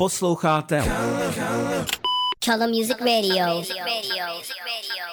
Posloucháte Chalo Music Radio. Chalo Music Radio.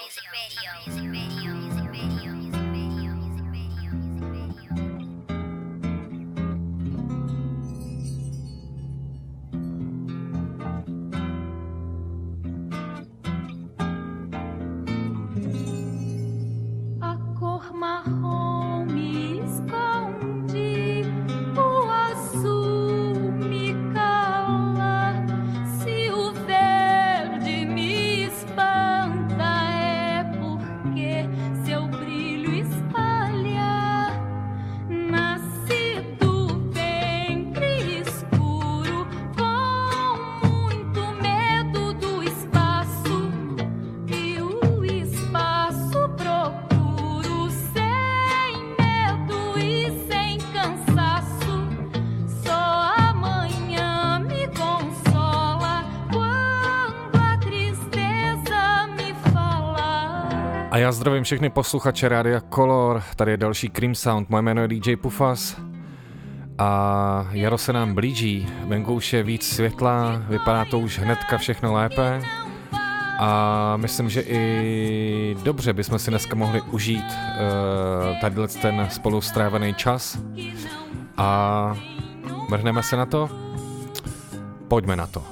Já zdravím všechny posluchače Rádia Color, tady je další Cream Sound, moje jméno je DJ Pufas a jaro se nám blíží, venku už je víc světla, vypadá to už hnedka všechno lépe. A myslím, že i dobře bychom si dneska mohli užít uh, tadyhle ten spolu strávený čas. A vrhneme se na to? Pojďme na to.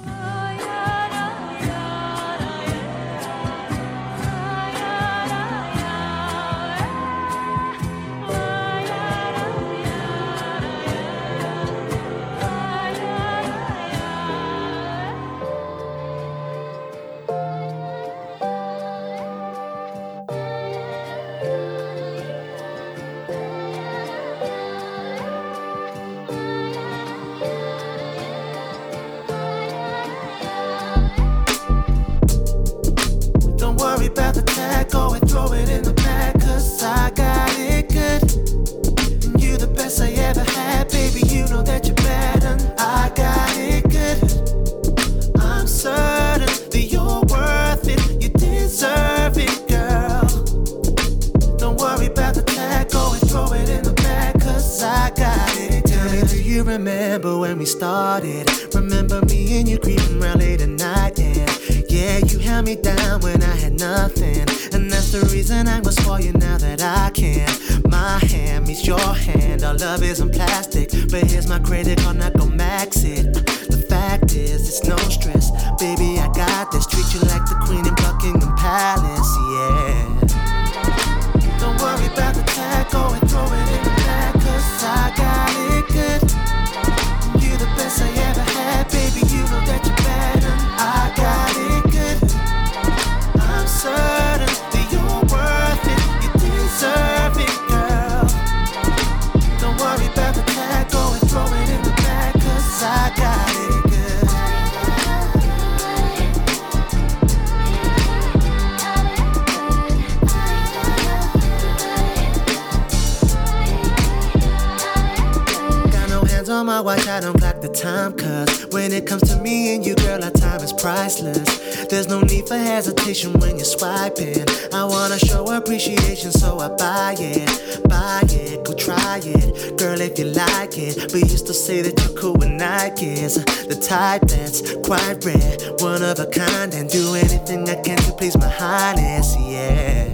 if you like it. We used to say that you're cool with Nikes. The type that's quite rare, one of a kind, and do anything I can to please my highness, yeah.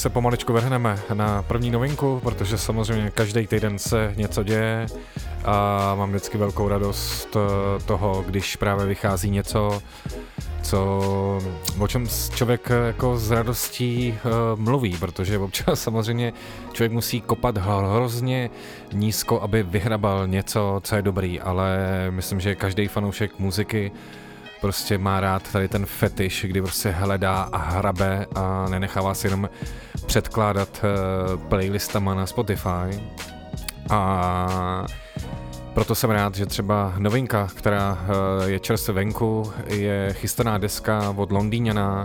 Se pomaličku vrhneme na první novinku, protože samozřejmě každý týden se něco děje a mám vždycky velkou radost eh, toho, když právě vychází něco, co, o čem člověk jako s radostí uh, mluví, protože občas samozřejmě člověk musí kopat hrozně nízko, aby vyhrabal něco, co je dobrý, ale myslím, že každý fanoušek muziky prostě má rád tady ten fetiš, kdy prostě hledá a hrabe a nenechává si jenom předkládat uh, playlistama na Spotify. A proto jsem rád, že třeba novinka, která uh, je čerstvě venku, je chystaná deska od Londýňana,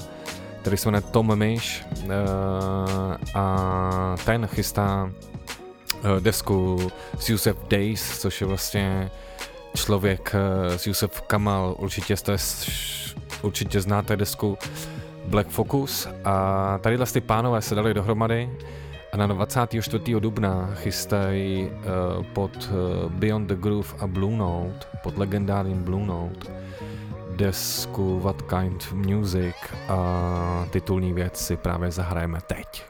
který se jmenuje Tom Mish uh, a ten chystá desku z Yusuf Days, což je vlastně člověk uh, z Yusuf Kamal, určitě jste, určitě znáte desku Black Focus a tadyhle ty pánové se dali dohromady a na 24. dubna chystají uh, pod uh, Beyond the Groove a Blue Note, pod legendárním Blue Note, desku What Kind Music a titulní věc si právě zahrajeme teď.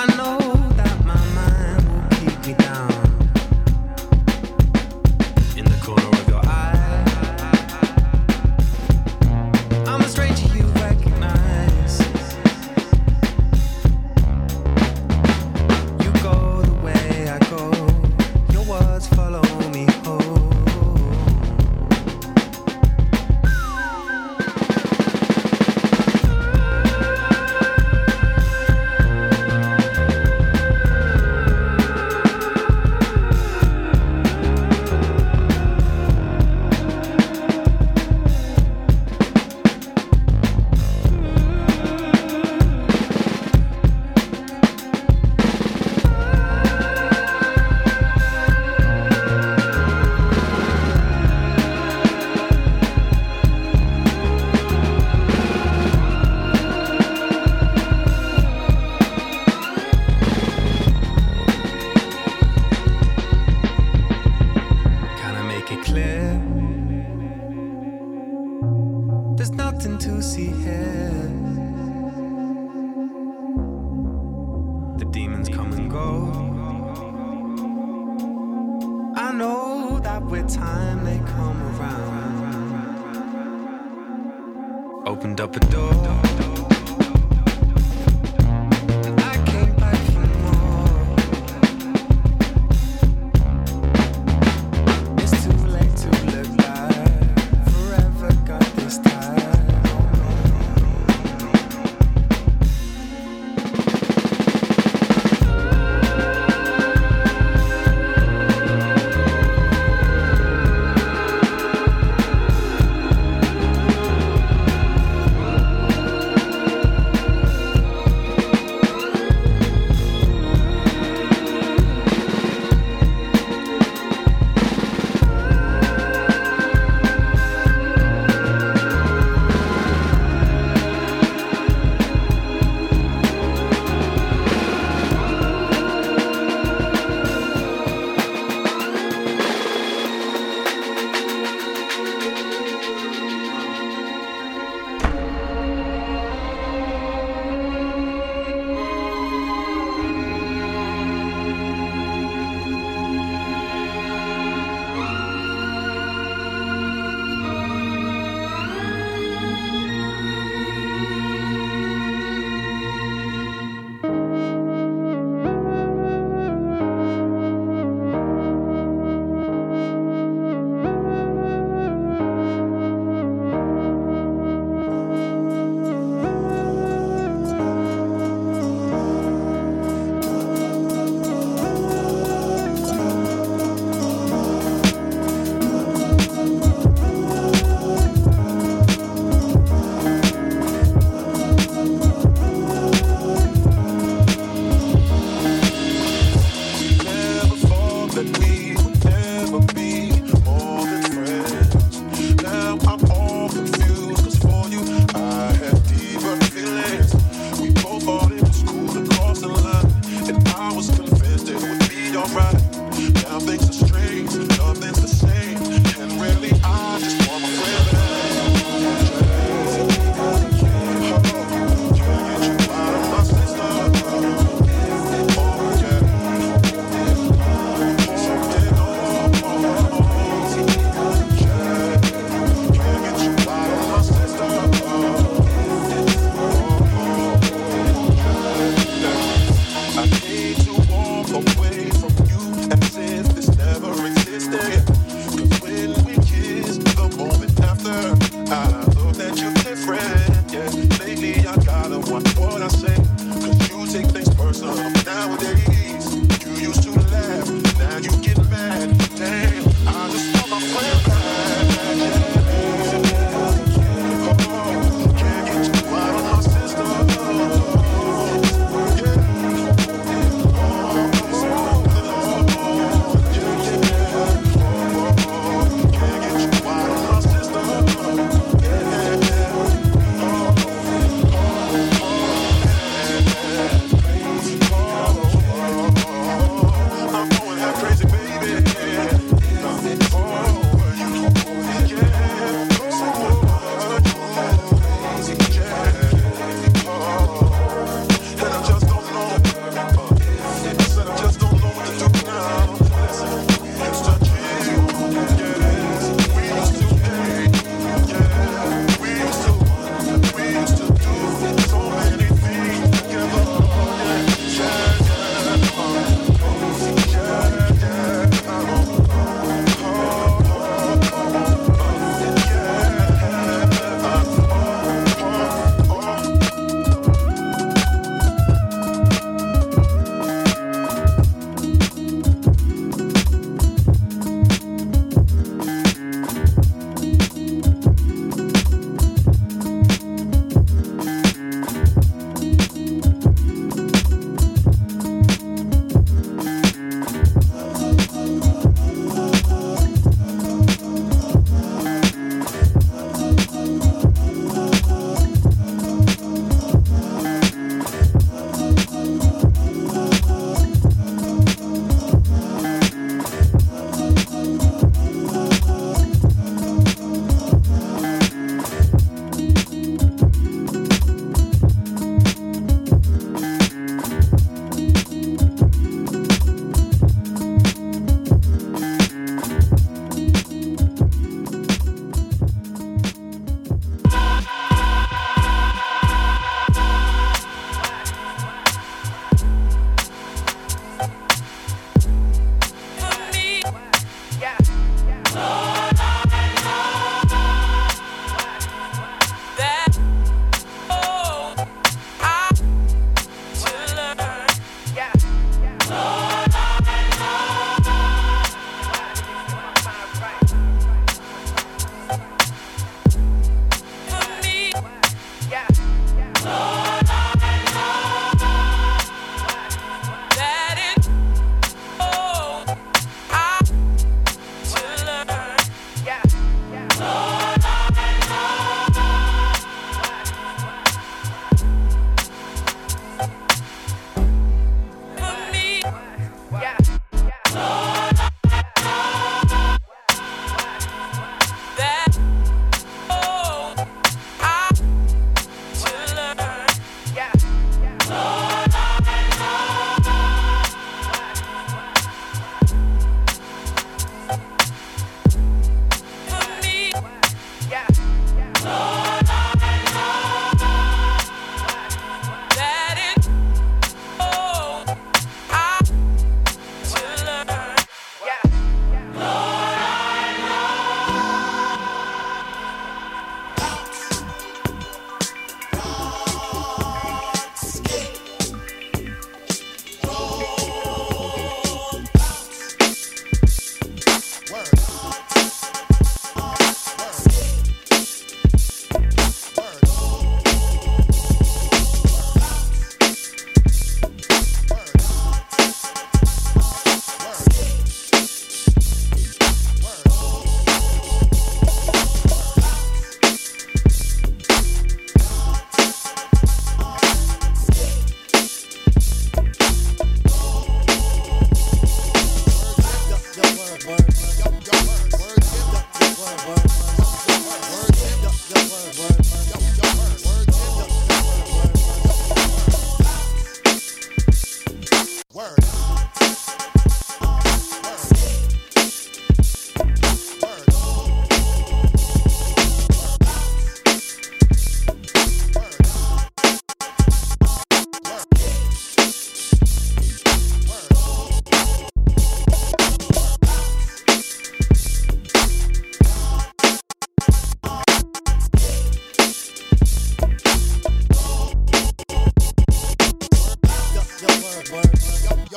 I know.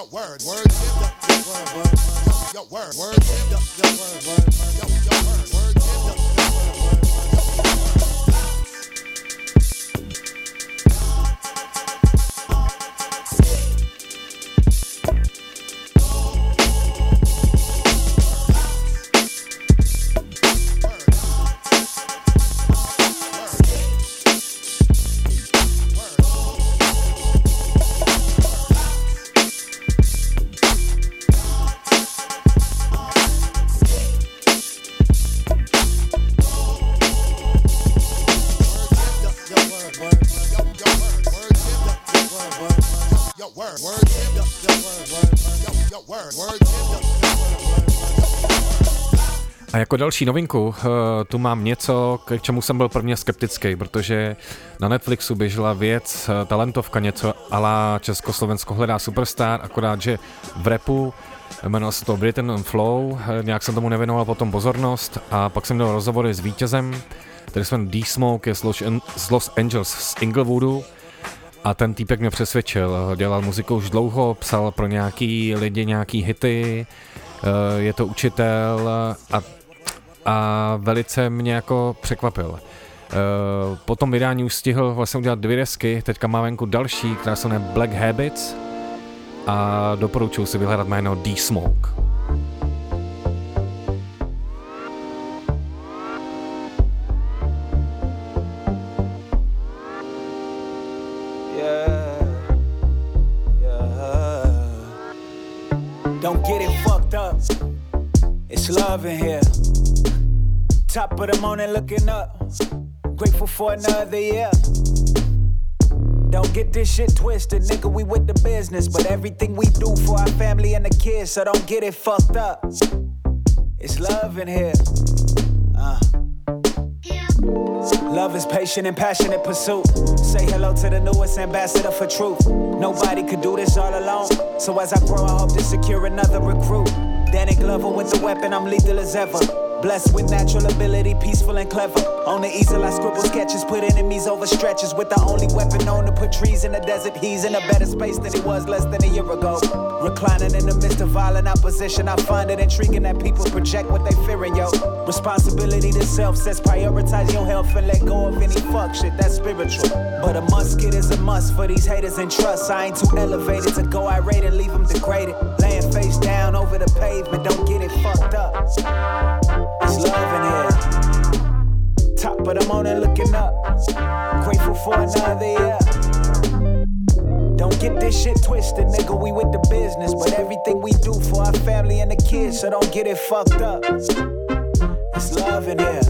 Yo, Words. Words. Yo, Words. Words. Yo, Words. Yo, Yo. Jako další novinku eh, tu mám něco, k čemu jsem byl prvně skeptický, protože na Netflixu běžela věc, eh, talentovka, něco ala Československo hledá superstar, akorát, že v repu jmenoval se to Britain on Flow, eh, nějak jsem tomu nevěnoval potom pozornost a pak jsem měl rozhovory s vítězem, který se jmenuje D-Smoke, je z Los Angeles z Inglewoodu a ten týpek mě přesvědčil, dělal muziku už dlouho, psal pro nějaký lidi nějaký hity, je to učitel a a velice mě jako překvapil. Uh, po tom vydání už stihl vlastně udělat dvě desky, teďka má venku další, která se jmenuje Black Habits a doporučuji si vyhledat jméno D-Smoke. Don't get it fucked up. It's love in here. Top of the morning looking up. Grateful for another year. Don't get this shit twisted, nigga. We with the business, but everything we do for our family and the kids, so don't get it fucked up. It's love in here. Uh. Love is patient and passionate pursuit. Say hello to the newest ambassador for truth. Nobody could do this all alone. So as I grow, I hope to secure another recruit. Danny Glover with the weapon, I'm lethal as ever. Blessed with natural ability, peaceful and clever. On the easel, I scribble sketches, put enemies over stretches. With the only weapon known to put trees in the desert. He's in a better space than he was less than a year ago. Reclining in the midst of violent opposition, I find it intriguing that people project what they fearing, yo. Responsibility to self says prioritize your health and let go of any fuck shit, that's spiritual. But a musket is a must for these haters and trust. I ain't too elevated to go irate and leave them degraded. Laying face down over the pavement, don't get it fucked up. It's love in here. Top of the morning looking up. Grateful for another year. Don't get this shit twisted, nigga. We with the business, but everything we do for our family and the kids, so don't get it fucked up. It's love in here.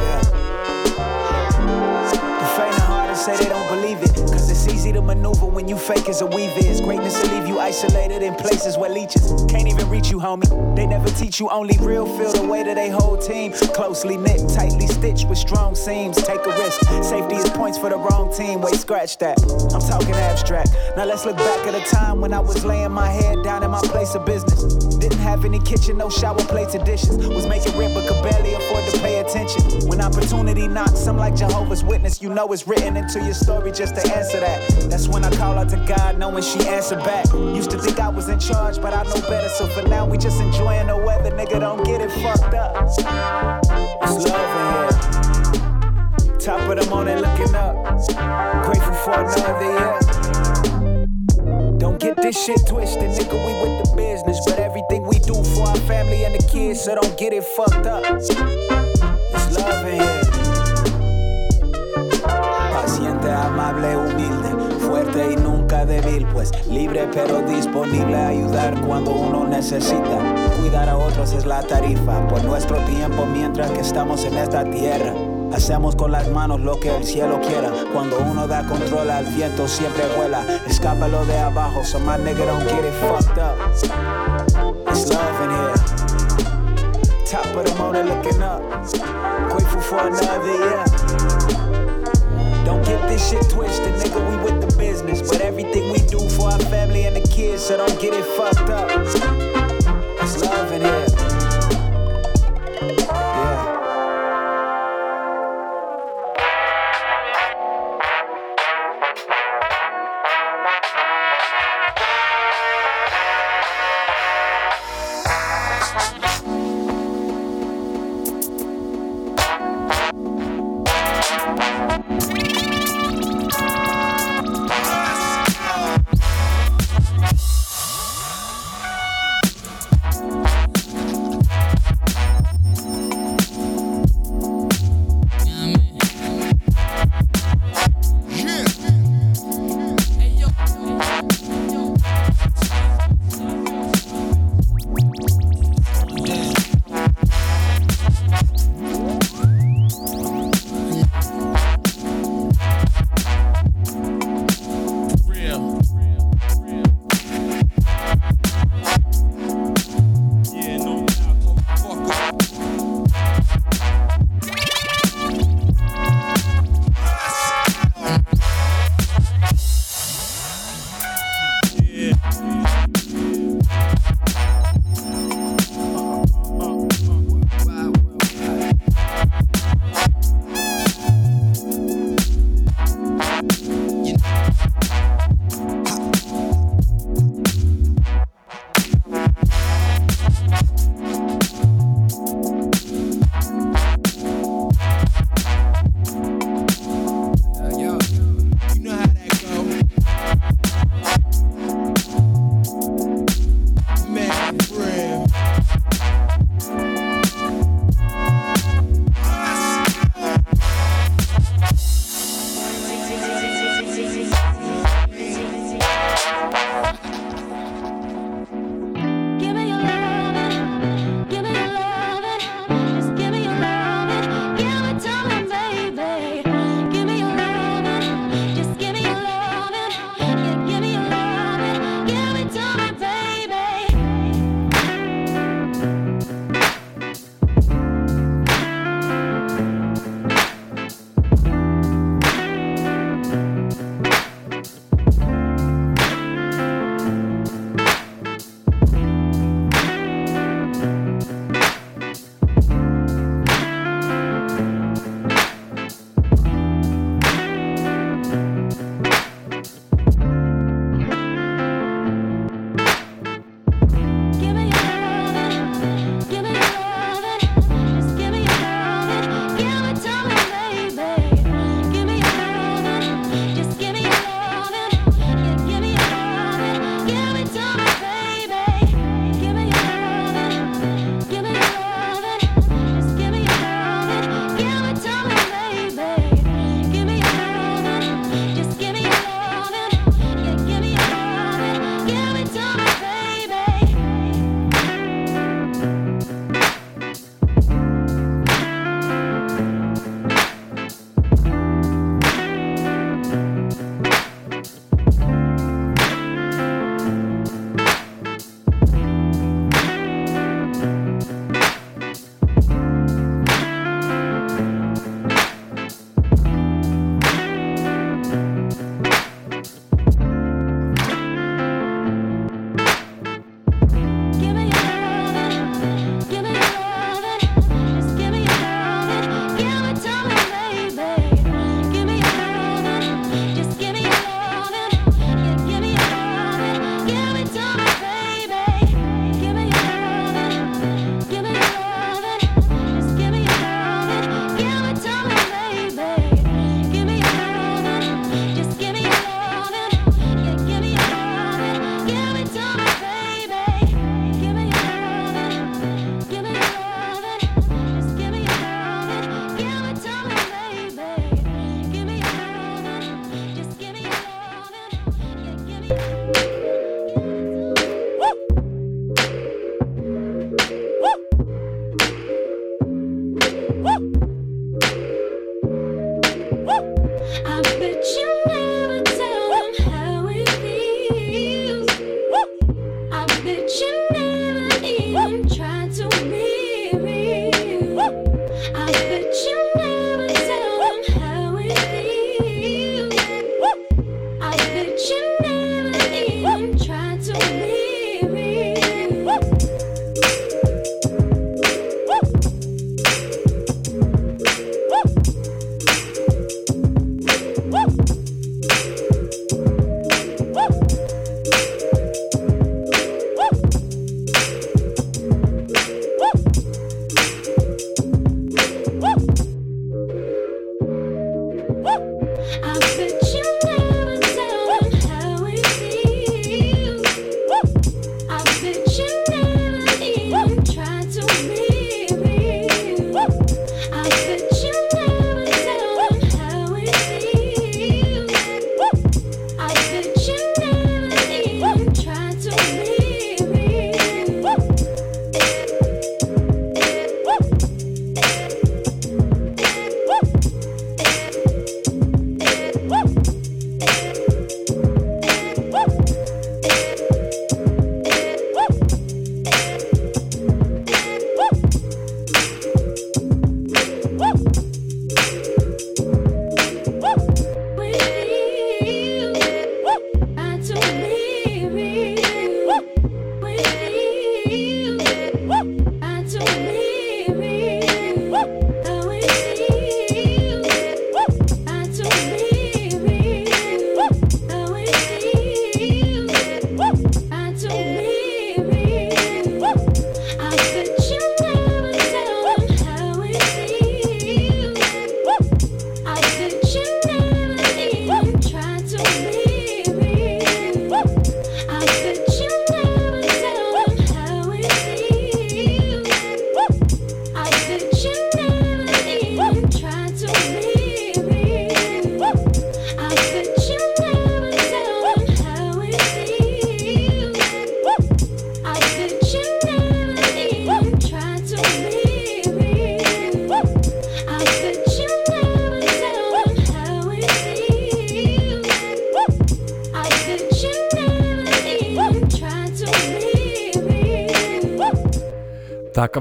Yeah. The faint hearted say they don't believe it. It's easy to maneuver when you fake as a weave is. Greatness will leave you isolated in places where leeches can't even reach you, homie. They never teach you only real feel the way that they whole team. Closely knit, tightly stitched with strong seams. Take a risk. Safety is points for the wrong team. Wait, scratch that. I'm talking abstract. Now let's look back at a time when I was laying my head down in my place of business. Didn't have any kitchen, no shower plates or dishes. Was making rent but could barely afford to pay attention. When opportunity knocks, I'm like Jehovah's Witness. You know it's written into your story just to answer that. That's when I call out to God, knowing she answered back. Used to think I was in charge, but I know better. So for now, we just enjoying the weather. Nigga, don't get it fucked up. It's love in here. Top of the morning, looking up. Grateful for another year. Don't get this shit twisted, nigga. We with the business, but everything we do for our family and the kids, so don't get it fucked up. It's love in here. Paciente, amable, humilde, y nunca débil, pues libre pero disponible a ayudar cuando uno necesita. Cuidar a otros es la tarifa por nuestro tiempo mientras que estamos en esta tierra. Hacemos con las manos lo que el cielo quiera. Cuando uno da control al viento siempre vuela. Escápalo de abajo, so my nigga don't get it fucked up. It's love in here. Top of the morning looking up. Grateful for another year. Don't get this shit twisted, nigga. We with the but everything we do for our family and the kids, so don't get it fucked up. It's love in here.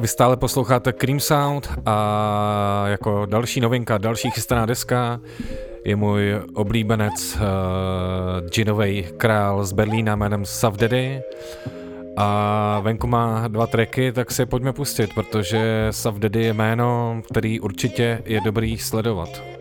Vy stále posloucháte Cream Sound a jako další novinka, další chystaná deska je můj oblíbenec uh, ginovej král z Berlína jménem Sav Daddy a venku má dva tracky, tak si je pojďme pustit, protože Sav Daddy je jméno, který určitě je dobrý sledovat.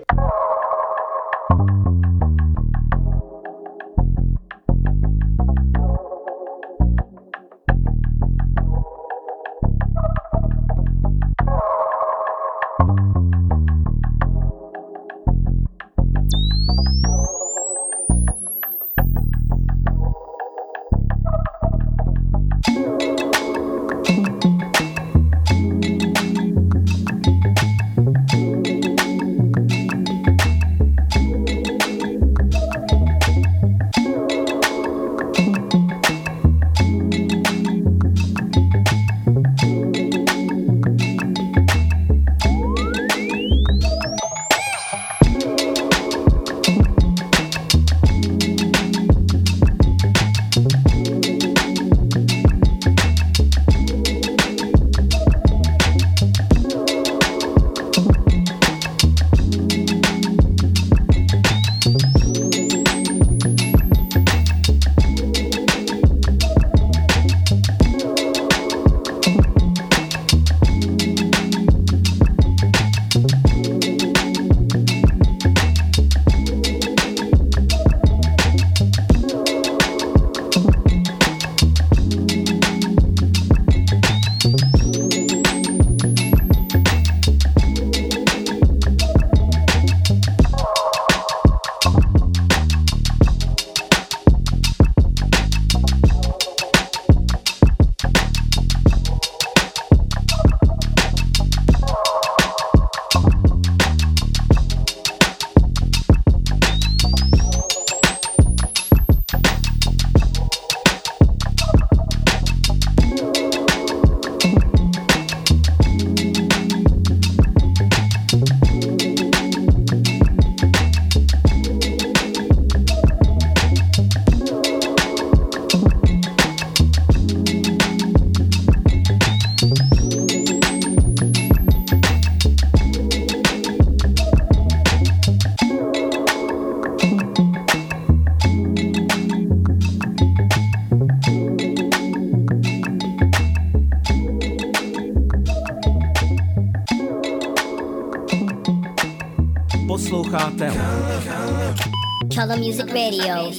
caught that one. Color Music Radio.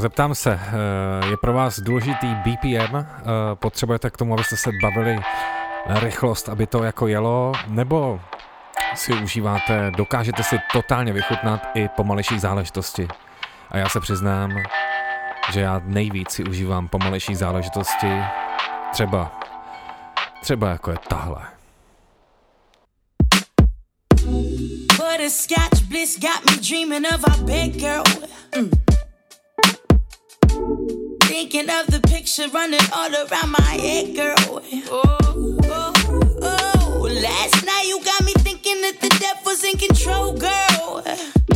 Zeptám se, eh, je pro vás důležitý BPM? Eh, potřebujete k tomu, abyste se bavili rychlost, aby to jako jelo, nebo si užíváte, dokážete si totálně vychutnat i pomalejší záležitosti? A já se přiznám, že já nejvíc si užívám pomalejší záležitosti, třeba, třeba jako je tahle. Bliss got me dreaming of our big girl. Mm. Thinking of the picture running all around my head, girl. Oh, oh, oh. Last night you got me thinking that the devil's in control, girl.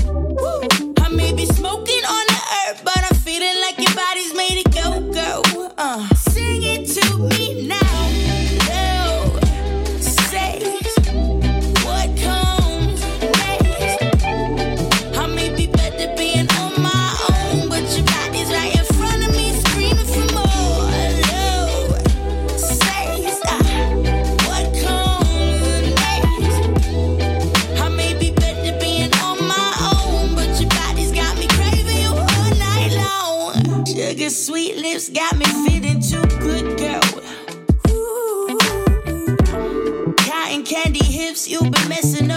Lips got me feeling too good, girl. Ooh. Cotton candy hips, you've been messing up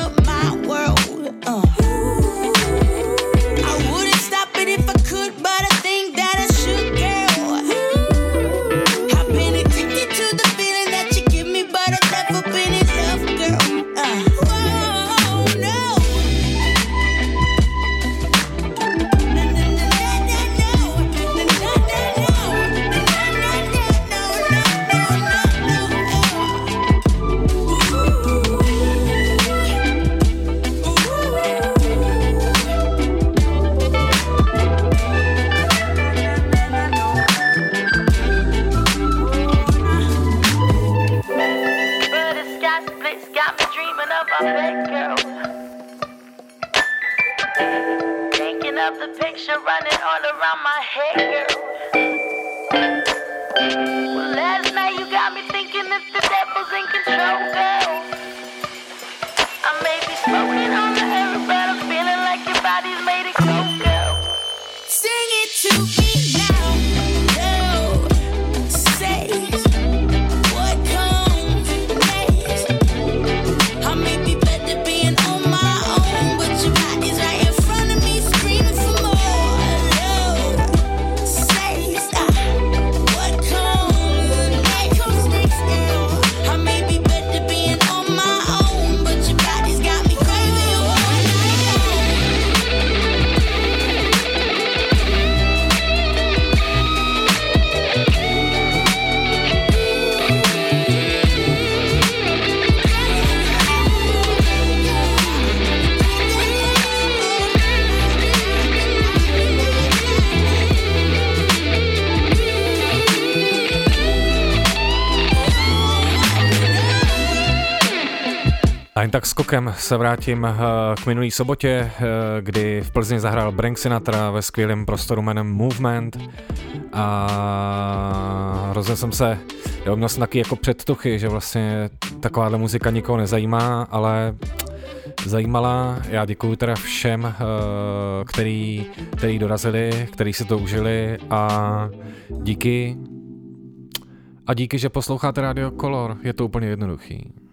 Skokem se vrátím eh, k minulý sobotě, eh, kdy v Plzni zahrál Brank Sinatra ve skvělém prostoru jménem Movement a hrozně jsem se, já měl jsem taky jako předtuchy, že vlastně takováhle muzika nikoho nezajímá, ale zajímala. Já děkuji teda všem, eh, který, který dorazili, který si to užili a díky a díky, že posloucháte Radio Color, je to úplně jednoduchý.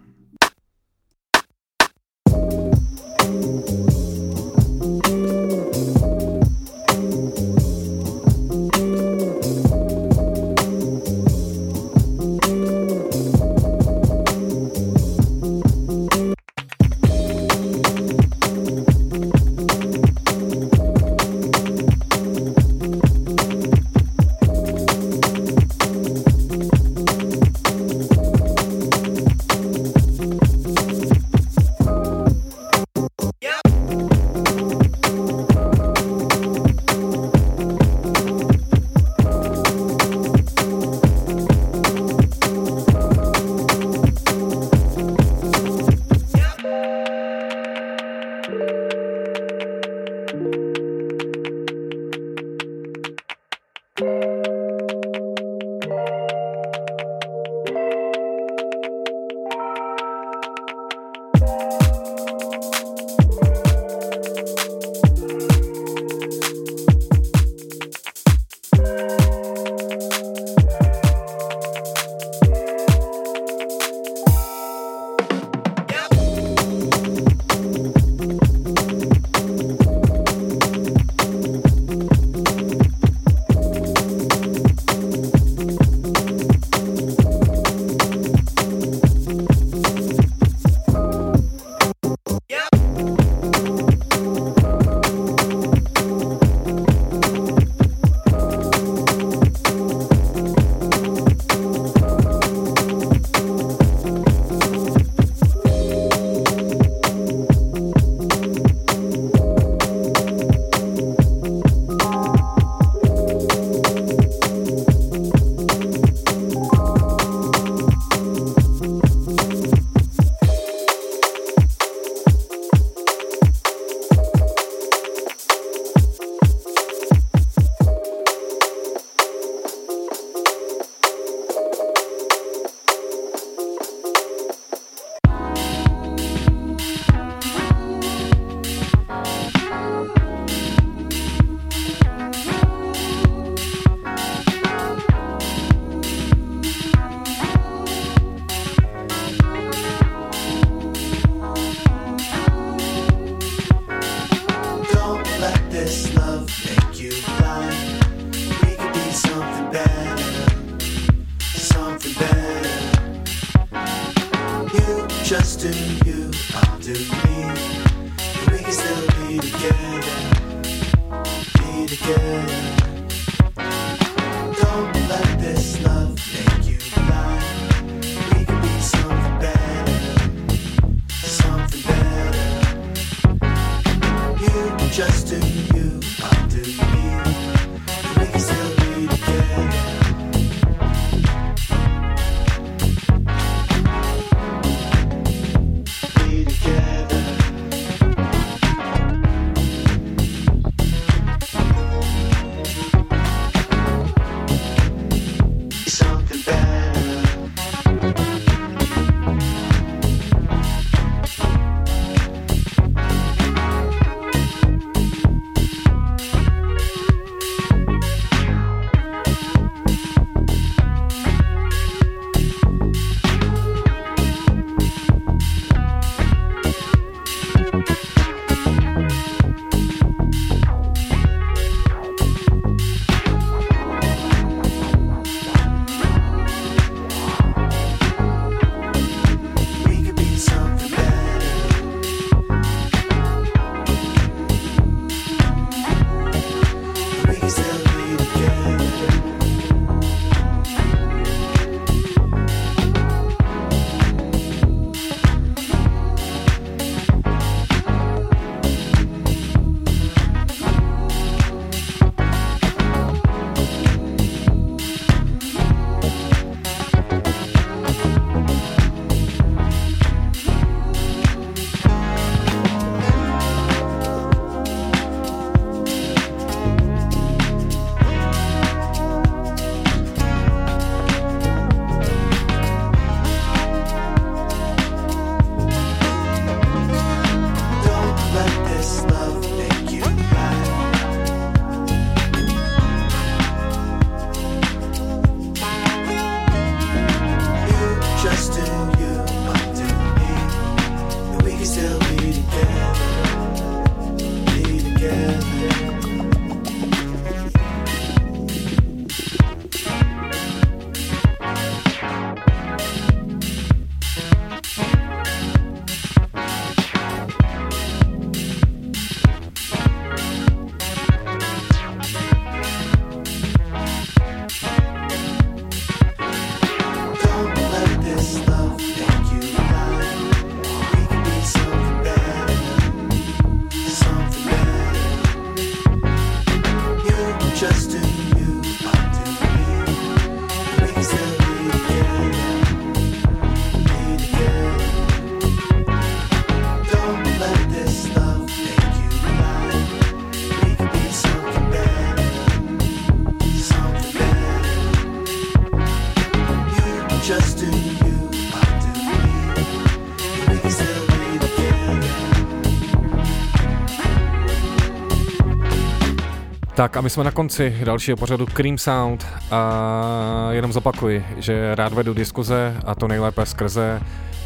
Tak a my jsme na konci dalšího pořadu Cream Sound a jenom zopakuji, že rád vedu diskuze a to nejlépe skrze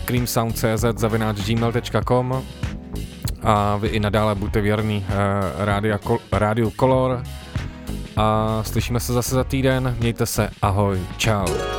creamsound.cz zavináč gmail.com a vy i nadále buďte věrný uh, rádia, rádiu Color a slyšíme se zase za týden, mějte se, ahoj, čau.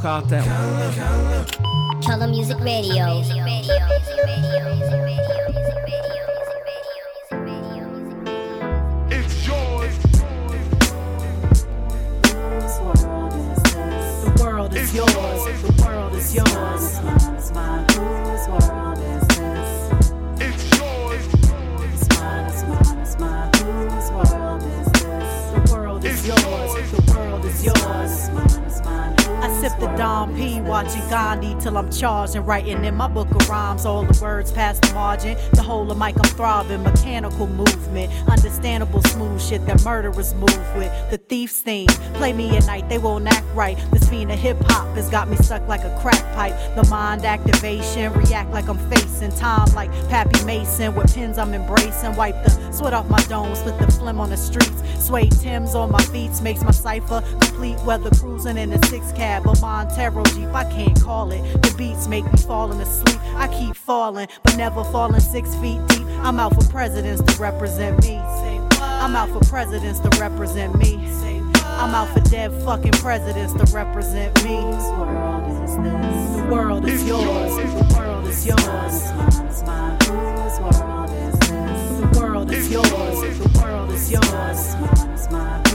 Posloucháte Color Music Radio. P, watching Gandhi till I'm charged and writing in my book of rhymes. All the words past the margin. The whole of mic I'm throbbing, mechanical movement. Understandable smooth shit that murderers move with. The thief's theme. Play me at night, they won't act right. This fiend of hip hop has got me stuck like a crack pipe. The mind activation, react like I'm facing time like Pappy Mason. With pins I'm embracing. Wipe the sweat off my dome, split the phlegm on the streets. Suede Tim's on my feet makes my cipher complete. Weather cruising in a six cab, a Montero Jeep, I can't call it. The beats make me falling asleep. I keep falling, but never falling six feet deep. I'm out for presidents to represent me. I'm out for presidents to represent me. I'm out for dead fucking presidents to represent me. Whose world is this? The world is yours. The world is yours. Whose world is this? The world is yours. The world is yours.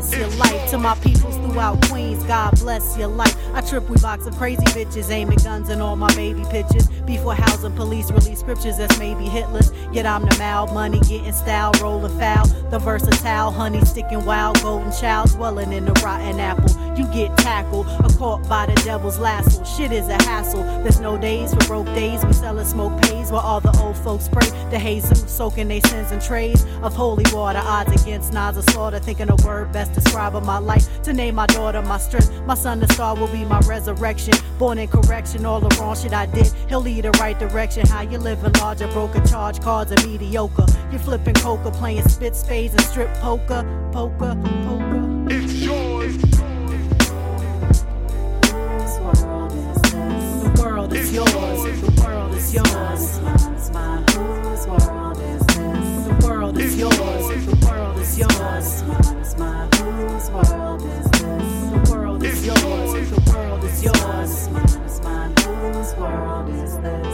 Bless your life. To my peoples throughout Queens, God bless your life. I trip, we box of crazy bitches, aiming guns and all my baby pictures. Before housing police release scriptures that's maybe hitless. Yet I'm the mal, money getting style, rolling foul. The versatile, honey sticking wild, golden child, dwelling in the rotten apple. You get tackled, or caught by the devil's lasso. Shit is a hassle. There's no days for broke days. We sellin' smoke pays while all the old folks pray. The Jesus soaking they sins and trays of holy water. Odds against Nas slaughter. Thinking a word best describing my life. To name my daughter my strength. My son, the star, will be my resurrection. Born in correction, all the wrong shit I did. He'll lead the right direction. How you living larger, broken charge cards are mediocre. You flipping coca, playing spit spades and strip poker, poker, poker. It's yours. The world is yours. The world is yours. Whose world is this? The world is yours. The world is yours. Whose world is this? The world is yours. The world is yours this world is there.